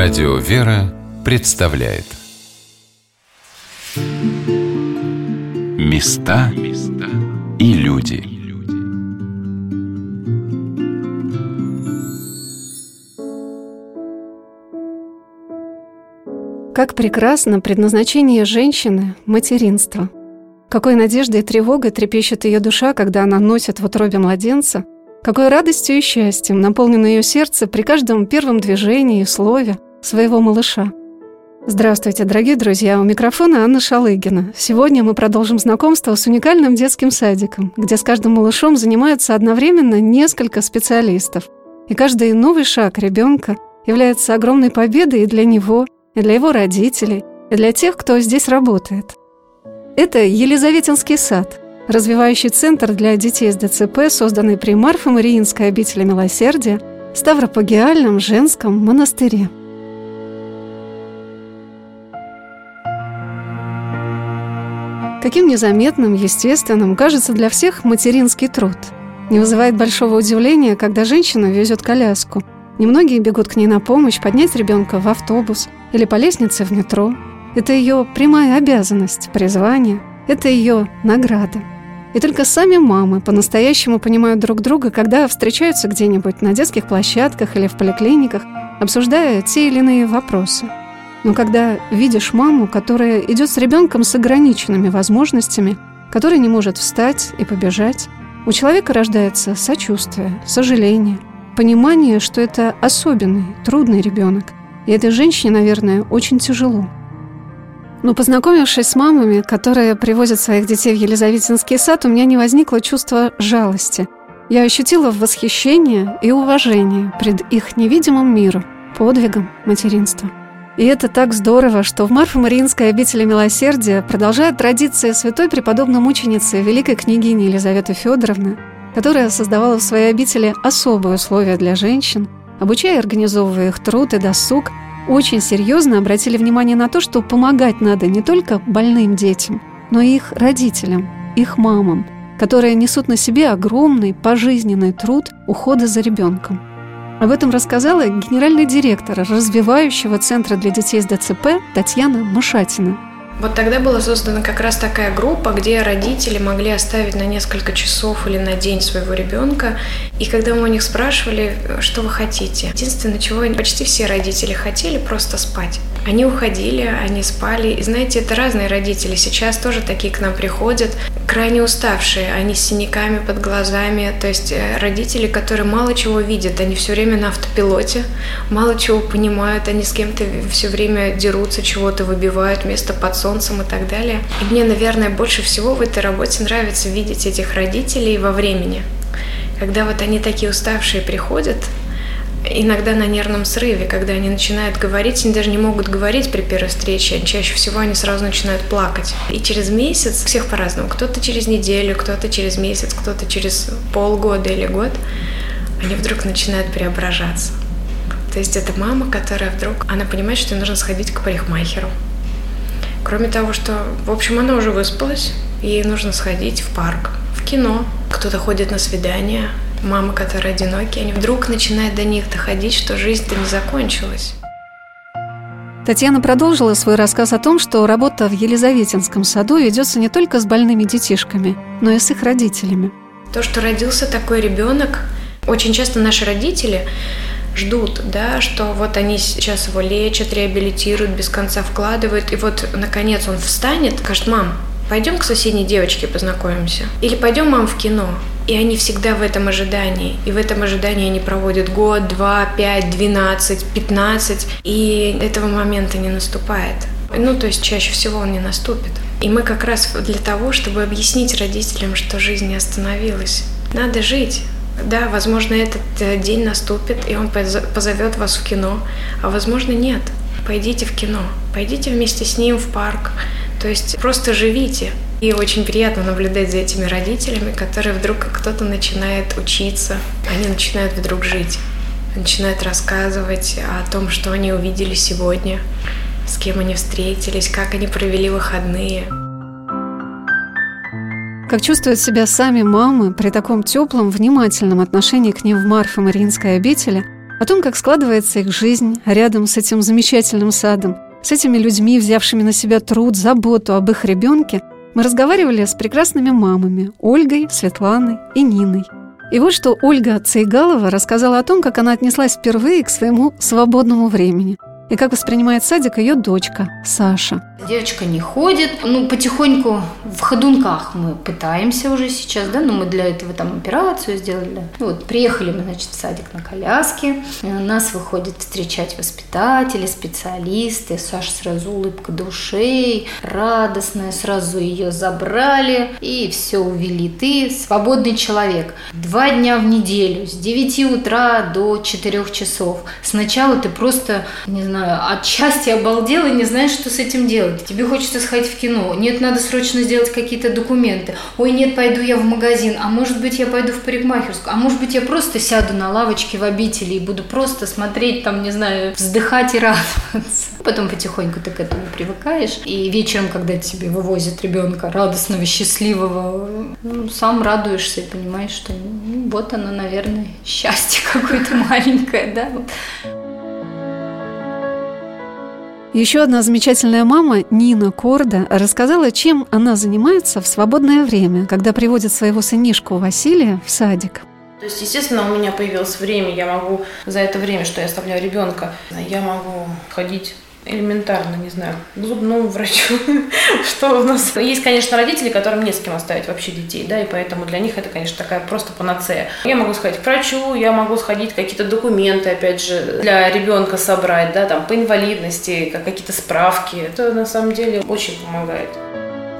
Радио «Вера» представляет. Места и люди. Как прекрасно предназначение женщины – материнство. Какой надеждой и тревогой трепещет ее душа, когда она носит в утробе младенца – какой радостью и счастьем наполнено ее сердце при каждом первом движении и слове своего малыша. Здравствуйте, дорогие друзья! У микрофона Анна Шалыгина. Сегодня мы продолжим знакомство с уникальным детским садиком, где с каждым малышом занимаются одновременно несколько специалистов. И каждый новый шаг ребенка является огромной победой и для него, и для его родителей, и для тех, кто здесь работает. Это Елизаветинский сад – развивающий центр для детей с ДЦП, созданный при Марфо-Мариинской обители милосердия в Ставропагиальном женском монастыре. Каким незаметным, естественным кажется для всех материнский труд. Не вызывает большого удивления, когда женщина везет коляску. Немногие бегут к ней на помощь поднять ребенка в автобус или по лестнице в метро. Это ее прямая обязанность, призвание, это ее награда. И только сами мамы по-настоящему понимают друг друга, когда встречаются где-нибудь на детских площадках или в поликлиниках, обсуждая те или иные вопросы. Но когда видишь маму, которая идет с ребенком с ограниченными возможностями, который не может встать и побежать, у человека рождается сочувствие, сожаление, понимание, что это особенный, трудный ребенок. И этой женщине, наверное, очень тяжело – но познакомившись с мамами, которые привозят своих детей в Елизаветинский сад, у меня не возникло чувства жалости. Я ощутила восхищение и уважение пред их невидимым миром, подвигом материнства. И это так здорово, что в Марфо-Мариинской обители милосердия продолжает традиция святой преподобной мученицы великой княгини Елизаветы Федоровны, которая создавала в своей обители особые условия для женщин, обучая и организовывая их труд и досуг – очень серьезно обратили внимание на то, что помогать надо не только больным детям, но и их родителям, их мамам, которые несут на себе огромный пожизненный труд ухода за ребенком. Об этом рассказала генеральный директор развивающего центра для детей с ДЦП Татьяна Машатина – вот тогда была создана как раз такая группа, где родители могли оставить на несколько часов или на день своего ребенка. И когда мы у них спрашивали, что вы хотите, единственное, чего почти все родители хотели, просто спать. Они уходили, они спали. И знаете, это разные родители. Сейчас тоже такие к нам приходят, крайне уставшие, они с синяками под глазами. То есть э, родители, которые мало чего видят, они все время на автопилоте, мало чего понимают, они с кем-то все время дерутся, чего-то выбивают место под солнцем и так далее. И мне, наверное, больше всего в этой работе нравится видеть этих родителей во времени. Когда вот они такие уставшие приходят, иногда на нервном срыве, когда они начинают говорить, они даже не могут говорить при первой встрече, чаще всего они сразу начинают плакать. И через месяц, всех по-разному, кто-то через неделю, кто-то через месяц, кто-то через полгода или год, они вдруг начинают преображаться. То есть это мама, которая вдруг, она понимает, что ей нужно сходить к парикмахеру. Кроме того, что, в общем, она уже выспалась, ей нужно сходить в парк, в кино. Кто-то ходит на свидания, мамы, которые одинокие, они вдруг начинают до них доходить, что жизнь-то не закончилась. Татьяна продолжила свой рассказ о том, что работа в Елизаветинском саду ведется не только с больными детишками, но и с их родителями. То, что родился такой ребенок, очень часто наши родители ждут, да, что вот они сейчас его лечат, реабилитируют, без конца вкладывают, и вот наконец он встанет, скажет, мам, пойдем к соседней девочке познакомимся. Или пойдем, мам, в кино. И они всегда в этом ожидании. И в этом ожидании они проводят год, два, пять, двенадцать, пятнадцать. И этого момента не наступает. Ну, то есть чаще всего он не наступит. И мы как раз для того, чтобы объяснить родителям, что жизнь не остановилась. Надо жить. Да, возможно, этот э, день наступит, и он позовет вас в кино, а возможно, нет. Пойдите в кино, пойдите вместе с ним в парк. То есть просто живите. И очень приятно наблюдать за этими родителями, которые вдруг кто-то начинает учиться, они начинают вдруг жить, начинают рассказывать о том, что они увидели сегодня, с кем они встретились, как они провели выходные. Как чувствуют себя сами мамы при таком теплом, внимательном отношении к ним в Марфо-Мариинской обители, о том, как складывается их жизнь рядом с этим замечательным садом, с этими людьми, взявшими на себя труд, заботу об их ребенке, мы разговаривали с прекрасными мамами Ольгой, Светланой и Ниной. И вот что Ольга Цейгалова рассказала о том, как она отнеслась впервые к своему свободному времени – и как воспринимает садик ее дочка Саша. Девочка не ходит, ну потихоньку в ходунках мы пытаемся уже сейчас, да, но мы для этого там операцию сделали. Вот приехали мы, значит, в садик на коляске, нас выходят встречать воспитатели, специалисты, Саша сразу улыбка душей, радостная, сразу ее забрали и все увели. Ты свободный человек. Два дня в неделю, с 9 утра до 4 часов. Сначала ты просто, не знаю, знаю, от счастья обалдел и не знаешь, что с этим делать. Тебе хочется сходить в кино. Нет, надо срочно сделать какие-то документы. Ой, нет, пойду я в магазин. А может быть, я пойду в парикмахерскую. А может быть, я просто сяду на лавочке в обители и буду просто смотреть, там, не знаю, вздыхать и радоваться. Потом потихоньку ты к этому привыкаешь. И вечером, когда тебе вывозят ребенка радостного, счастливого, ну, сам радуешься и понимаешь, что ну, вот оно, наверное, счастье какое-то маленькое, да. Еще одна замечательная мама, Нина Корда, рассказала, чем она занимается в свободное время, когда приводит своего сынишку Василия в садик. То есть, естественно, у меня появилось время, я могу за это время, что я оставляю ребенка, я могу ходить элементарно, не знаю, к зубному врачу. что у нас... Есть, конечно, родители, которым не с кем оставить вообще детей, да, и поэтому для них это, конечно, такая просто панацея. Я могу сходить к врачу, я могу сходить какие-то документы, опять же, для ребенка собрать, да, там, по инвалидности, какие-то справки. Это, на самом деле, очень помогает.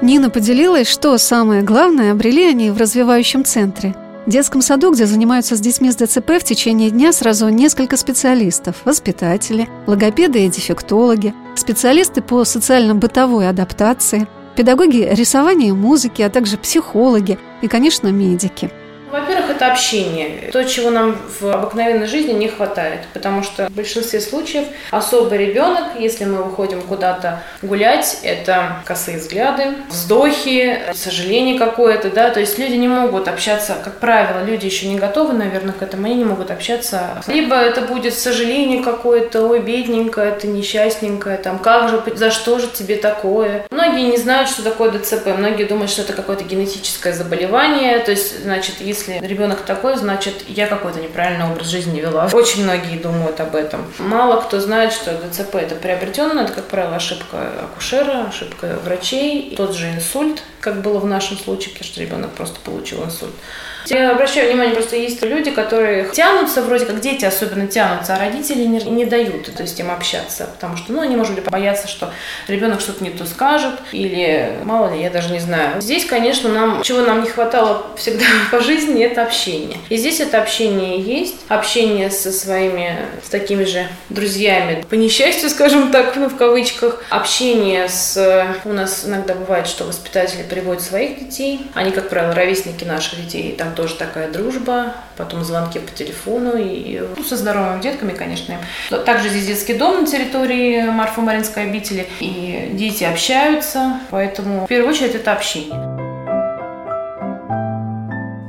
Нина поделилась, что самое главное обрели они в развивающем центре – детском саду, где занимаются с детьми с ДЦП, в течение дня сразу несколько специалистов – воспитатели, логопеды и дефектологи, специалисты по социально-бытовой адаптации, педагоги рисования и музыки, а также психологи и, конечно, медики – во-первых, это общение. То, чего нам в обыкновенной жизни не хватает. Потому что в большинстве случаев особый ребенок, если мы выходим куда-то гулять, это косые взгляды, вздохи, сожаление какое-то, да, то есть люди не могут общаться, как правило, люди еще не готовы, наверное, к этому, они не могут общаться. Либо это будет сожаление какое-то, ой, бедненькое, это несчастненькое, там, как же, за что же тебе такое? Многие не знают, что такое ДЦП, многие думают, что это какое-то генетическое заболевание, то есть, значит, если если ребенок такой, значит, я какой-то неправильный образ жизни вела. Очень многие думают об этом. Мало кто знает, что ДЦП это приобретенное, это, как правило, ошибка акушера, ошибка врачей. Тот же инсульт, как было в нашем случае, потому что ребенок просто получил инсульт. Я обращаю внимание, просто есть люди, которые тянутся, вроде как дети особенно тянутся, а родители не, не дают то есть им общаться, потому что, ну, они, может быть, боятся, что ребенок что-то не то скажет, или мало ли, я даже не знаю. Здесь, конечно, нам, чего нам не хватало всегда по жизни, это общение. И здесь это общение есть, общение со своими, с такими же друзьями, по несчастью, скажем так, ну, в кавычках, общение с... У нас иногда бывает, что воспитатели приводят своих детей, они, как правило, ровесники наших детей, там тоже такая дружба, потом звонки по телефону и ну, со здоровыми детками, конечно. Также здесь детский дом на территории Марфа-Маринской обители, и дети общаются, поэтому в первую очередь это общение.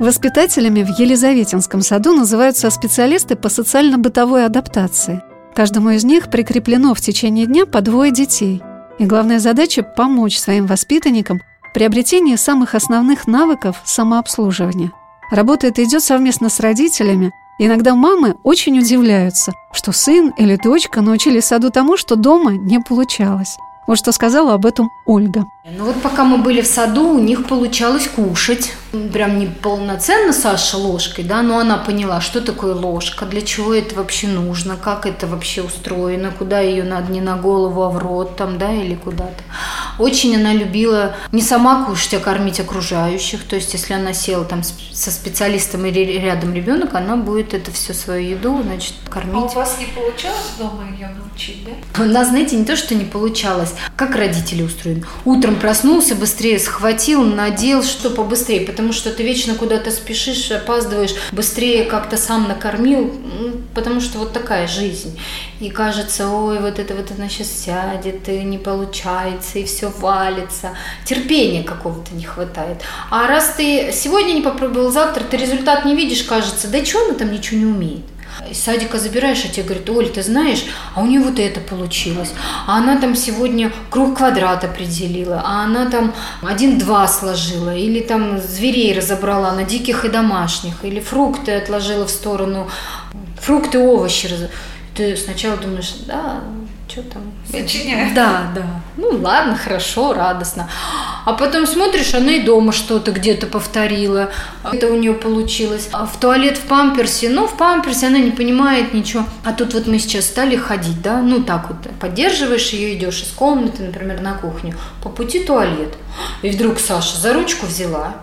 Воспитателями в Елизаветинском саду называются специалисты по социально-бытовой адаптации. Каждому из них прикреплено в течение дня по двое детей. И главная задача – помочь своим воспитанникам в приобретении самых основных навыков самообслуживания. Работа эта идет совместно с родителями. иногда мамы очень удивляются, что сын или дочка научили саду тому, что дома не получалось. Вот что сказала об этом Ольга. Ну вот пока мы были в саду, у них получалось кушать. Прям не полноценно Саша ложкой, да, но она поняла, что такое ложка, для чего это вообще нужно, как это вообще устроено, куда ее надо не на голову, а в рот там, да, или куда-то. Очень она любила не сама кушать, а кормить окружающих. То есть, если она села там со специалистом или рядом ребенок, она будет это все свою еду, значит, кормить. А у вас не получалось дома ее научить, да? У нас, знаете, не то, что не получалось, как родители устроены. Утром проснулся, быстрее схватил, надел, что побыстрее, потому что ты вечно куда-то спешишь, опаздываешь, быстрее как-то сам накормил, потому что вот такая жизнь. И кажется, ой, вот это вот она сейчас сядет, и не получается, и все валится. Терпения какого-то не хватает. А раз ты сегодня не попробовал, завтра ты результат не видишь, кажется, да что она там ничего не умеет. Из садика забираешь, а тебе говорят, Оль, ты знаешь, а у нее вот это получилось. А она там сегодня круг квадрат определила, а она там один-два сложила, или там зверей разобрала на диких и домашних, или фрукты отложила в сторону, фрукты, овощи. Ты сначала думаешь, да, что там? Сочиняет. Да, да. Ну ладно, хорошо, радостно. А потом смотришь, она и дома что-то где-то повторила. Это у нее получилось. А в туалет в памперсе, ну в памперсе она не понимает ничего. А тут вот мы сейчас стали ходить, да, ну так вот, поддерживаешь ее, идешь из комнаты, например, на кухню, по пути туалет. И вдруг Саша за ручку взяла,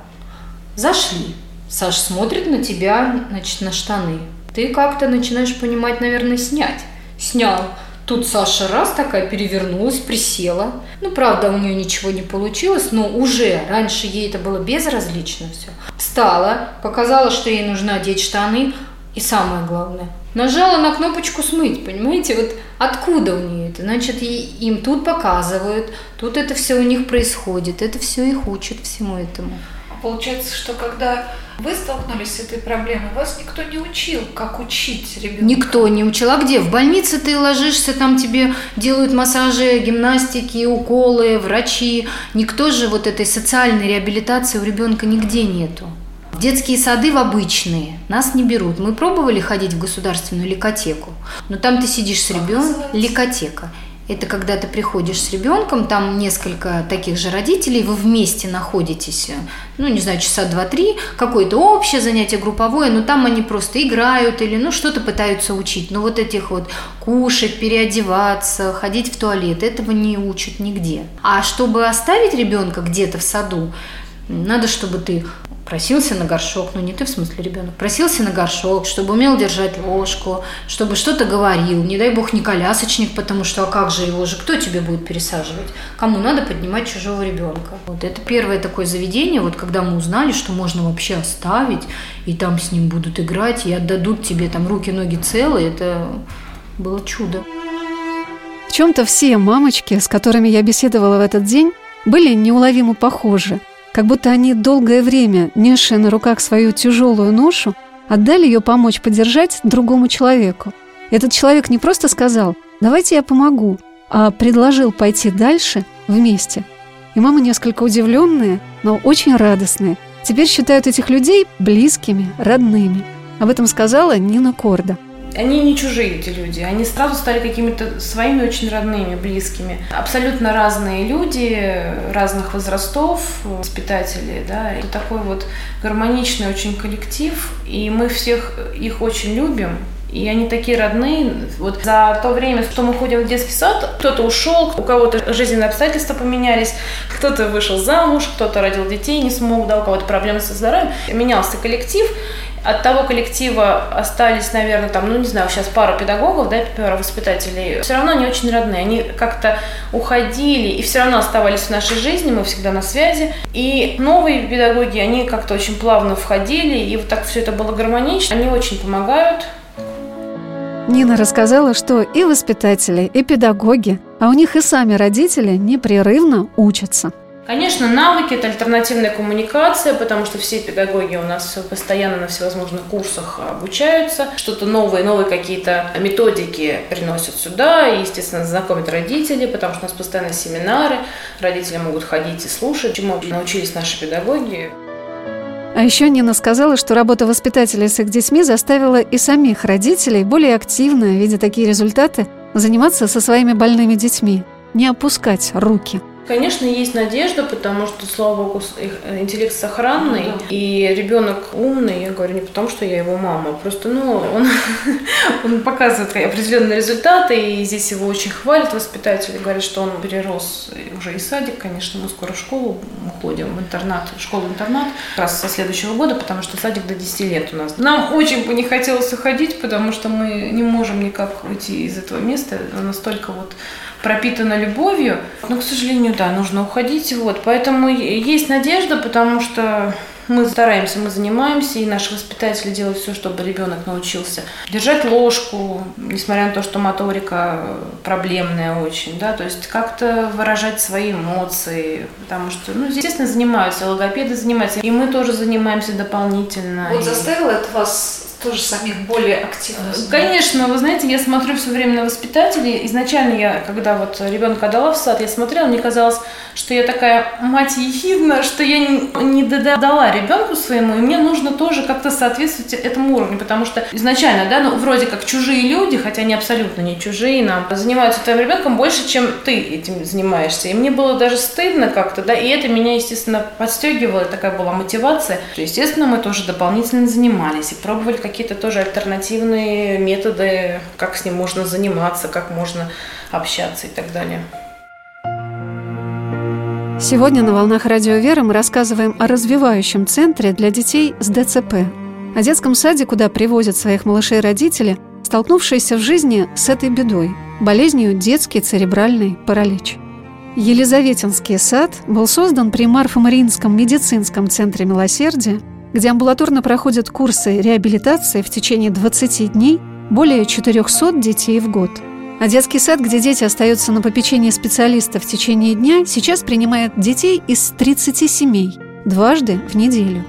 зашли. Саша смотрит на тебя, значит, на штаны. Ты как-то начинаешь понимать, наверное, снять. Снял. Тут Саша раз такая перевернулась, присела. Ну, правда, у нее ничего не получилось, но уже раньше ей это было безразлично все. Встала, показала, что ей нужно одеть штаны, и самое главное, нажала на кнопочку смыть, понимаете? Вот откуда у нее это? Значит, им тут показывают, тут это все у них происходит, это все их учат всему этому. Получается, что когда вы столкнулись с этой проблемой, вас никто не учил, как учить ребенка. Никто не учил. А где? В больнице ты ложишься, там тебе делают массажи, гимнастики, уколы, врачи. Никто же вот этой социальной реабилитации у ребенка нигде нету. Детские сады в обычные нас не берут. Мы пробовали ходить в государственную ликотеку, но там ты сидишь с ребенком, ликотека. Это когда ты приходишь с ребенком, там несколько таких же родителей, вы вместе находитесь, ну, не знаю, часа два-три, какое-то общее занятие групповое, но там они просто играют или, ну, что-то пытаются учить. Но вот этих вот кушать, переодеваться, ходить в туалет, этого не учат нигде. А чтобы оставить ребенка где-то в саду, надо, чтобы ты просился на горшок, ну не ты в смысле ребенок, просился на горшок, чтобы умел держать ложку, чтобы что-то говорил, не дай бог не колясочник, потому что а как же его же, кто тебе будет пересаживать? Кому надо поднимать чужого ребенка? Вот это первое такое заведение, вот когда мы узнали, что можно вообще оставить, и там с ним будут играть, и отдадут тебе там руки, ноги целые, это было чудо. В чем-то все мамочки, с которыми я беседовала в этот день, были неуловимо похожи – как будто они долгое время, несшие на руках свою тяжелую ношу, отдали ее помочь поддержать другому человеку. Этот человек не просто сказал «давайте я помогу», а предложил пойти дальше вместе. И мамы несколько удивленные, но очень радостные. Теперь считают этих людей близкими, родными. Об этом сказала Нина Корда – они не чужие, эти люди. Они сразу стали какими-то своими очень родными, близкими. Абсолютно разные люди, разных возрастов, воспитатели. Да. Это такой вот гармоничный очень коллектив. И мы всех их очень любим. И они такие родные. Вот за то время, что мы ходим в детский сад, кто-то ушел, у кого-то жизненные обстоятельства поменялись, кто-то вышел замуж, кто-то родил детей, не смог, да, у кого-то проблемы со здоровьем. Менялся коллектив. От того коллектива остались, наверное, там, ну не знаю, сейчас пара педагогов, да, пара воспитателей. Все равно они очень родные. Они как-то уходили и все равно оставались в нашей жизни, мы всегда на связи. И новые педагоги, они как-то очень плавно входили, и вот так все это было гармонично. Они очень помогают. Нина рассказала, что и воспитатели, и педагоги, а у них и сами родители непрерывно учатся. Конечно, навыки – это альтернативная коммуникация, потому что все педагоги у нас постоянно на всевозможных курсах обучаются, что-то новое, новые какие-то методики приносят сюда, и, естественно, знакомят родителей, потому что у нас постоянно семинары, родители могут ходить и слушать, чему научились наши педагоги. А еще Нина сказала, что работа воспитателей с их детьми заставила и самих родителей более активно, видя такие результаты, заниматься со своими больными детьми, не опускать руки – Конечно, есть надежда, потому что, слава богу, их э, интеллект сохранный, ну, да. и ребенок умный. Я говорю не потому, что я его мама, просто, ну, он, он показывает определенные результаты, и здесь его очень хвалят воспитатели, говорят, что он перерос уже и садик, конечно, мы скоро в школу уходим, в интернат, в школу-интернат, раз со следующего года, потому что садик до 10 лет у нас. Нам очень бы не хотелось уходить, потому что мы не можем никак уйти из этого места, настолько вот пропитана любовью. Но, к сожалению, да, нужно уходить. Вот. Поэтому есть надежда, потому что мы стараемся, мы занимаемся, и наши воспитатели делают все, чтобы ребенок научился держать ложку, несмотря на то, что моторика проблемная очень, да, то есть как-то выражать свои эмоции, потому что, ну, естественно, занимаются, логопеды занимаются, и мы тоже занимаемся дополнительно. Вот заставило это вас тоже самих более активно заниматься? Конечно, вы знаете, я смотрю все время на воспитателей. Изначально я, когда вот ребенка отдала в сад, я смотрела, мне казалось, что я такая мать ехидна, что я не додала ребенку своему, и мне нужно тоже как-то соответствовать этому уровню, потому что изначально, да, ну, вроде как чужие люди, хотя они абсолютно не чужие нам, занимаются твоим ребенком больше, чем ты этим занимаешься. И мне было даже стыдно как-то, да, и это меня, естественно, подстегивало, такая была мотивация. Естественно, мы тоже дополнительно занимались и пробовали какие-то тоже альтернативные методы, как с ним можно заниматься, как можно общаться и так далее. Сегодня на «Волнах Радио Вера» мы рассказываем о развивающем центре для детей с ДЦП, о детском саде, куда привозят своих малышей родители, столкнувшиеся в жизни с этой бедой – болезнью детский церебральный паралич. Елизаветинский сад был создан при Марфо-Мариинском медицинском центре милосердия, где амбулаторно проходят курсы реабилитации в течение 20 дней более 400 детей в год – а детский сад, где дети остаются на попечении специалистов в течение дня, сейчас принимает детей из 30 семей дважды в неделю.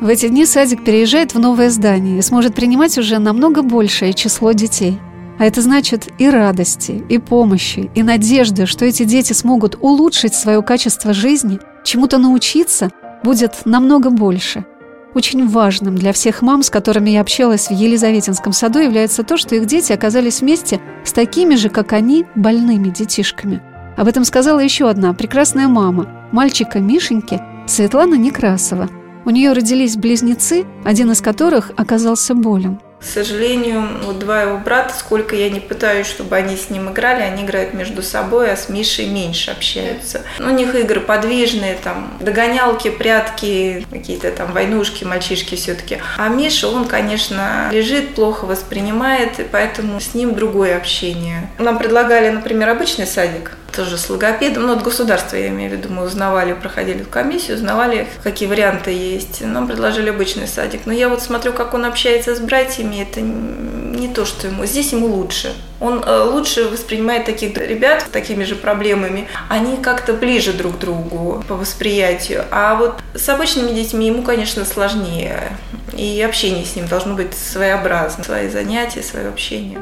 В эти дни садик переезжает в новое здание и сможет принимать уже намного большее число детей. А это значит и радости, и помощи, и надежды, что эти дети смогут улучшить свое качество жизни, чему-то научиться, будет намного больше – очень важным для всех мам, с которыми я общалась в Елизаветинском саду, является то, что их дети оказались вместе с такими же, как они, больными детишками. Об этом сказала еще одна прекрасная мама, мальчика Мишеньки, Светлана Некрасова. У нее родились близнецы, один из которых оказался болен – к сожалению, вот два его брата, сколько я не пытаюсь, чтобы они с ним играли, они играют между собой, а с Мишей меньше общаются. У них игры подвижные, там, догонялки, прятки, какие-то там войнушки, мальчишки все-таки. А Миша, он, конечно, лежит, плохо воспринимает, и поэтому с ним другое общение. Нам предлагали, например, обычный садик, тоже с логопедом, ну, от государства, я имею в виду, мы узнавали, проходили комиссию, узнавали, какие варианты есть. Нам предложили обычный садик. Но я вот смотрю, как он общается с братьями, это не то, что ему. Здесь ему лучше. Он э, лучше воспринимает таких ребят с такими же проблемами. Они как-то ближе друг к другу по восприятию. А вот с обычными детьми ему, конечно, сложнее. И общение с ним должно быть своеобразно. Свои занятия, свое общение.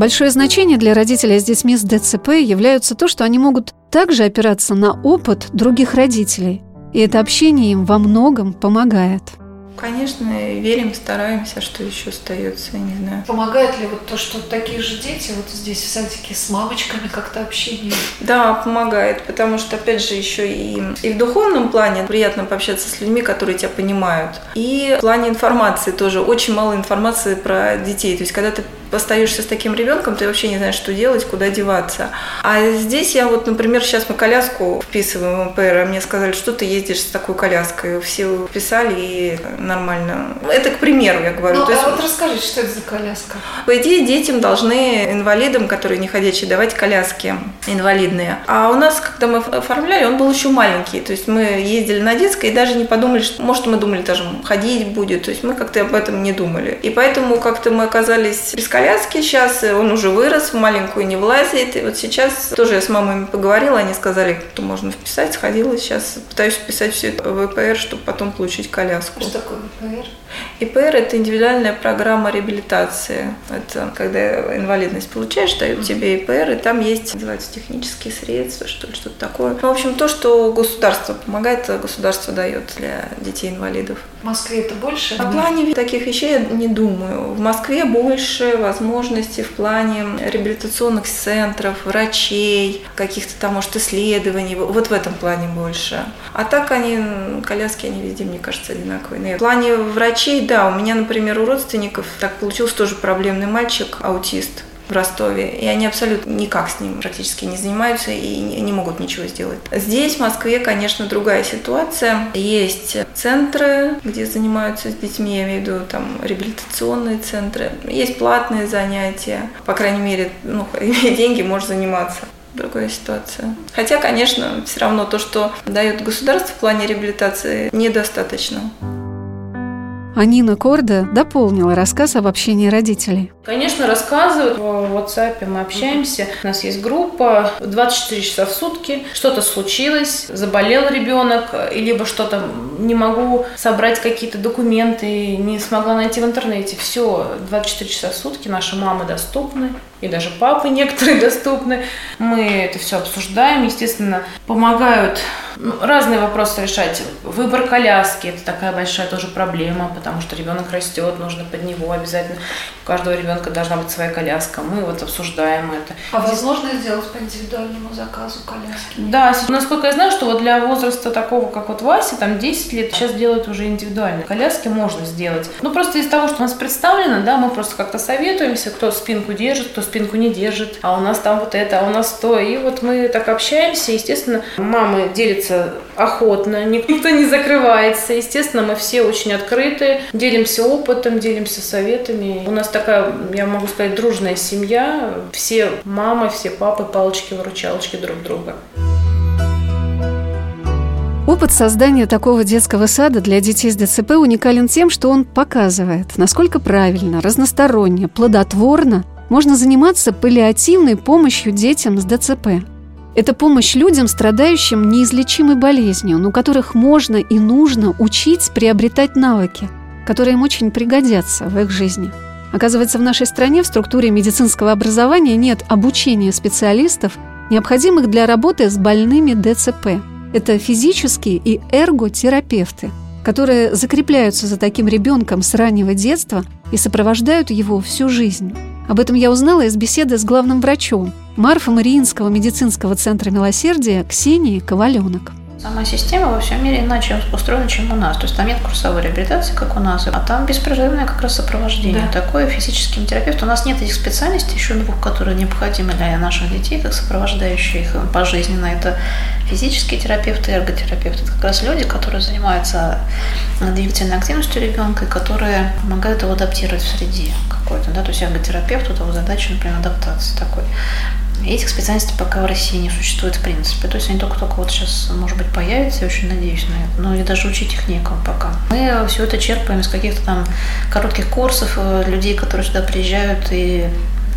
Большое значение для родителей с детьми с ДЦП являются то, что они могут также опираться на опыт других родителей. И это общение им во многом помогает. Конечно, верим, стараемся, что еще остается, я не знаю. Помогает ли вот то, что такие же дети вот здесь в садике с мамочками как-то общение? Да, помогает, потому что, опять же, еще и, и в духовном плане приятно пообщаться с людьми, которые тебя понимают. И в плане информации тоже очень мало информации про детей. То есть, когда ты остаешься с таким ребенком, ты вообще не знаешь, что делать, куда деваться. А здесь я вот, например, сейчас мы коляску вписываем в МПР, а мне сказали, что ты ездишь с такой коляской. Все вписали и нормально. Это к примеру, я говорю. Ну, То а есть, вот расскажите, что это за коляска? По идее, детям должны, инвалидам, которые не ходячие, давать коляски инвалидные. А у нас, когда мы оформляли, он был еще маленький. То есть мы ездили на детской и даже не подумали, что, может, мы думали, даже ходить будет. То есть мы как-то об этом не думали. И поэтому как-то мы оказались без коляски сейчас, он уже вырос, в маленькую не влазит. И вот сейчас тоже я с мамами поговорила, они сказали, что можно вписать, сходила. Сейчас пытаюсь вписать все это в ВПР, чтобы потом получить коляску. Что такое ВПР? ИПР – это индивидуальная программа реабилитации. Это когда инвалидность получаешь, дают тебе ИПР, и там есть, называется, технические средства, что ли, что-то такое. Ну, в общем, то, что государство помогает, государство дает для детей-инвалидов. В Москве это больше? В плане таких вещей я не думаю. В Москве больше возможностей в плане реабилитационных центров, врачей, каких-то там, может, исследований. Вот в этом плане больше. А так они, коляски, они везде, мне кажется, одинаковые. В плане врачей, да, у меня, например, у родственников так получился тоже проблемный мальчик, аутист в Ростове, и они абсолютно никак с ним практически не занимаются и не могут ничего сделать. Здесь, в Москве, конечно, другая ситуация. Есть центры, где занимаются с детьми, я имею в виду там реабилитационные центры. Есть платные занятия. По крайней мере, ну, имея деньги, можешь заниматься другая ситуация. Хотя, конечно, все равно то, что дает государство в плане реабилитации, недостаточно. А Нина Корда дополнила рассказ об общении родителей. Конечно, рассказывают. В WhatsApp мы общаемся. У нас есть группа 24 часа в сутки. Что-то случилось, заболел ребенок, либо что-то не могу собрать какие-то документы, не смогла найти в интернете. Все, 24 часа в сутки наши мамы доступны и даже папы некоторые доступны. Мы это все обсуждаем, естественно, помогают ну, разные вопросы решать. Выбор коляски – это такая большая тоже проблема, потому что ребенок растет, нужно под него обязательно. У каждого ребенка должна быть своя коляска. Мы вот обсуждаем это. А возможно сделать по индивидуальному заказу коляски? Да, насколько я знаю, что вот для возраста такого, как вот Вася, там 10 лет, сейчас делают уже индивидуальные коляски, можно сделать. Ну, просто из того, что у нас представлено, да, мы просто как-то советуемся, кто спинку держит, кто спинку не держит, а у нас там вот это, а у нас то. И вот мы так общаемся, естественно, мамы делятся охотно, никто не закрывается. Естественно, мы все очень открыты, делимся опытом, делимся советами. У нас такая, я могу сказать, дружная семья. Все мамы, все папы, палочки-выручалочки друг друга. Опыт создания такого детского сада для детей с ДЦП уникален тем, что он показывает, насколько правильно, разносторонне, плодотворно можно заниматься паллиативной помощью детям с ДЦП. Это помощь людям, страдающим неизлечимой болезнью, но которых можно и нужно учить приобретать навыки, которые им очень пригодятся в их жизни. Оказывается, в нашей стране в структуре медицинского образования нет обучения специалистов, необходимых для работы с больными ДЦП. Это физические и эрготерапевты, которые закрепляются за таким ребенком с раннего детства и сопровождают его всю жизнь. Об этом я узнала из беседы с главным врачом Марфа Мариинского медицинского центра милосердия Ксении Коваленок. Сама система во всем мире иначе устроена, чем у нас. То есть там нет курсовой реабилитации, как у нас, а там беспрерывное как раз сопровождение. Да. Такое физическим терапевтом. У нас нет этих специальностей, еще двух, которые необходимы для наших детей, как сопровождающие их пожизненно. Это физические терапевты и эрготерапевты. Это как раз люди, которые занимаются двигательной активностью ребенка и которые помогают его адаптировать в среде какой-то. Да? То есть эрготерапевт, у того задача, например, адаптации такой. Этих специальностей пока в России не существует в принципе. То есть они только-только вот сейчас, может быть, появятся, я очень надеюсь на это. Но и даже учить их некому пока. Мы все это черпаем из каких-то там коротких курсов э, людей, которые сюда приезжают и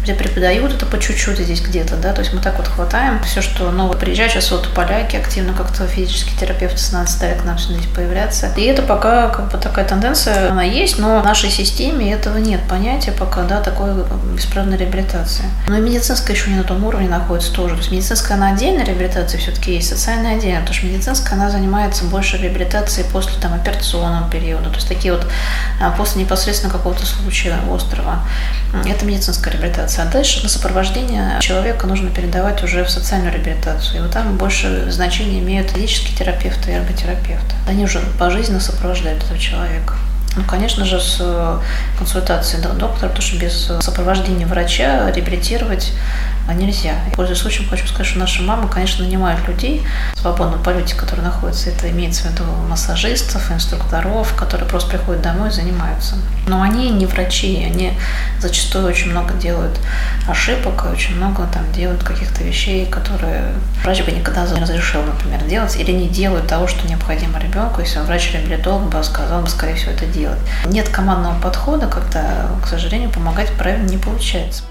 где преподают это по чуть-чуть здесь где-то, да, то есть мы так вот хватаем все, что новое приезжает, сейчас вот поляки активно как-то физические терапевты с нас стали к нам здесь появляться. И это пока как бы такая тенденция, она есть, но в нашей системе этого нет понятия пока, да, такой бесправной реабилитации. Но и медицинская еще не на том уровне находится тоже. То есть медицинская, она отдельная реабилитация все-таки есть, социальная отдельно, потому что медицинская, она занимается больше реабилитацией после там операционного периода, то есть такие вот а, после непосредственно какого-то случая острова. Это медицинская реабилитация реабилитации. А дальше на сопровождение человека нужно передавать уже в социальную реабилитацию. И вот там больше значения имеют физические терапевты и эрготерапевты. Они уже пожизненно сопровождают этого человека. Ну, конечно же, с э, консультацией доктора, потому что без сопровождения врача реабилитировать а нельзя. Пользуясь случаем, хочу сказать, что наши мамы, конечно, нанимают людей в свободном полете, которые находятся, это имеется в виду массажистов, инструкторов, которые просто приходят домой и занимаются. Но они не врачи, они зачастую очень много делают ошибок, очень много там делают каких-то вещей, которые врач бы никогда не разрешил, например, делать, или не делают того, что необходимо ребенку, если врач-реабилитолог бы сказал бы, скорее всего, это делать. Нет командного подхода, когда, к сожалению, помогать правильно не получается.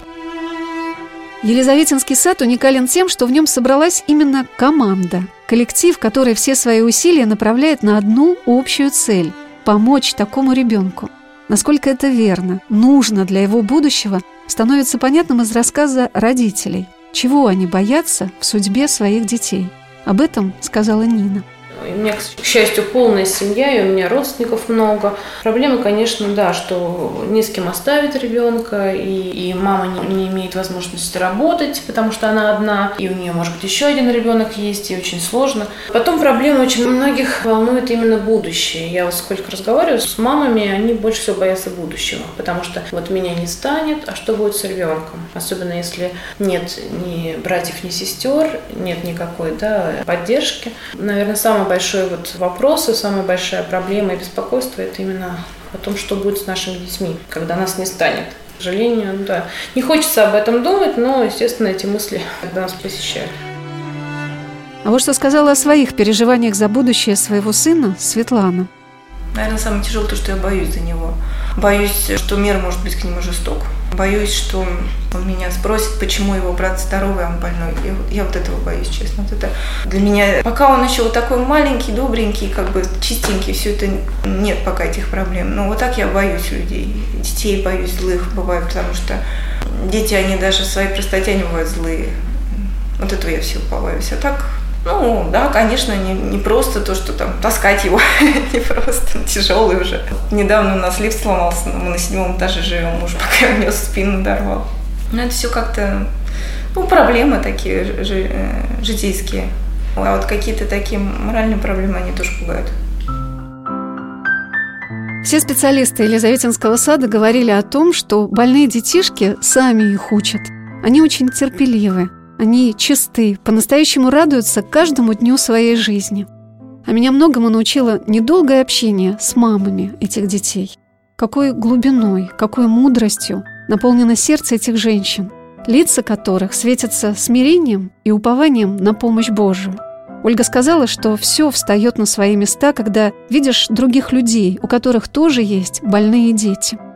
Елизаветинский сад уникален тем, что в нем собралась именно команда, коллектив, который все свои усилия направляет на одну общую цель – помочь такому ребенку. Насколько это верно, нужно для его будущего, становится понятным из рассказа родителей, чего они боятся в судьбе своих детей. Об этом сказала Нина. У меня, к счастью, полная семья, и у меня родственников много. Проблема, конечно, да, что не с кем оставить ребенка, и, и мама не, не имеет возможности работать, потому что она одна, и у нее, может быть, еще один ребенок есть, и очень сложно. Потом проблема очень многих волнует именно будущее. Я вот сколько разговариваю с мамами, они больше всего боятся будущего, потому что вот меня не станет, а что будет с ребенком? Особенно если нет ни братьев, ни сестер, нет никакой да, поддержки. Наверное, самое большой вот вопрос и самая большая проблема и беспокойство – это именно о том, что будет с нашими детьми, когда нас не станет. К сожалению, да. Не хочется об этом думать, но, естественно, эти мысли когда нас посещают. А вот что сказала о своих переживаниях за будущее своего сына Светлана. Наверное, самое тяжелое то, что я боюсь за него. Боюсь, что мир может быть к нему жесток. Боюсь, что он меня спросит, почему его брат здоровый, а он больной. Я, я вот этого боюсь, честно. Вот это для меня, пока он еще вот такой маленький, добренький, как бы чистенький, все это нет пока этих проблем. Но вот так я боюсь людей. Детей боюсь злых бывает, потому что дети, они даже в своей простоте не бывают злые. Вот этого я всего побоюсь. А так ну, да, конечно, не, не просто то, что там таскать его, не просто, тяжелый уже. Недавно у нас лифт сломался, мы на седьмом этаже живем, муж пока нес спину дорвал. Но это все как-то, ну, проблемы такие жи, э, житейские. А вот какие-то такие моральные проблемы, они тоже пугают. Все специалисты Елизаветинского сада говорили о том, что больные детишки сами их учат. Они очень терпеливы, они чисты, по-настоящему радуются каждому дню своей жизни. А меня многому научило недолгое общение с мамами этих детей. Какой глубиной, какой мудростью наполнено сердце этих женщин, лица которых светятся смирением и упованием на помощь Божию. Ольга сказала, что все встает на свои места, когда видишь других людей, у которых тоже есть больные дети –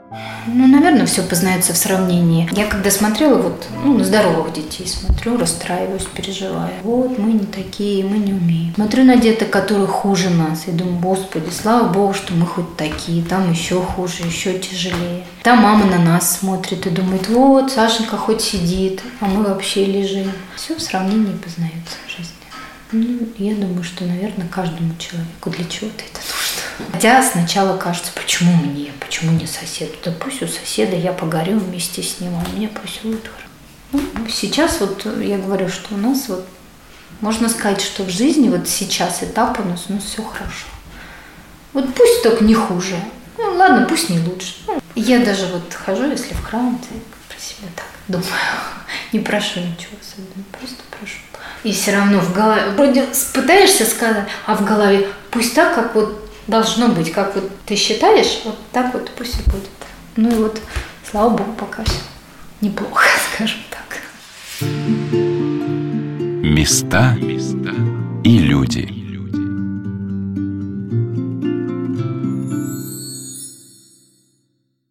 ну, наверное, все познается в сравнении. Я когда смотрела вот ну, на здоровых детей, смотрю, расстраиваюсь, переживаю. Вот, мы не такие, мы не умеем. Смотрю на деток, которые хуже нас, и думаю, господи, слава богу, что мы хоть такие, там еще хуже, еще тяжелее. Там мама на нас смотрит и думает, вот, Сашенька хоть сидит, а мы вообще лежим. Все в сравнении познается в жизни. Ну, я думаю, что, наверное, каждому человеку для чего-то это нужно. Хотя сначала кажется, почему мне, почему не соседу? Да пусть у соседа я погорю вместе с ним, а мне пусть будет хорошо. Ну, сейчас вот я говорю, что у нас вот можно сказать, что в жизни вот сейчас этап у нас, ну, все хорошо. Вот пусть только не хуже. Ну, ладно, пусть не лучше. Ну, я даже вот хожу, если в храм, то про себя так думаю. Не прошу ничего особенного, просто прошу. И все равно в голове, вроде пытаешься сказать, а в голове пусть так, как вот должно быть, как вот ты считаешь, вот так вот пусть и будет. Ну и вот, слава богу, пока все неплохо, скажем так. Места и люди.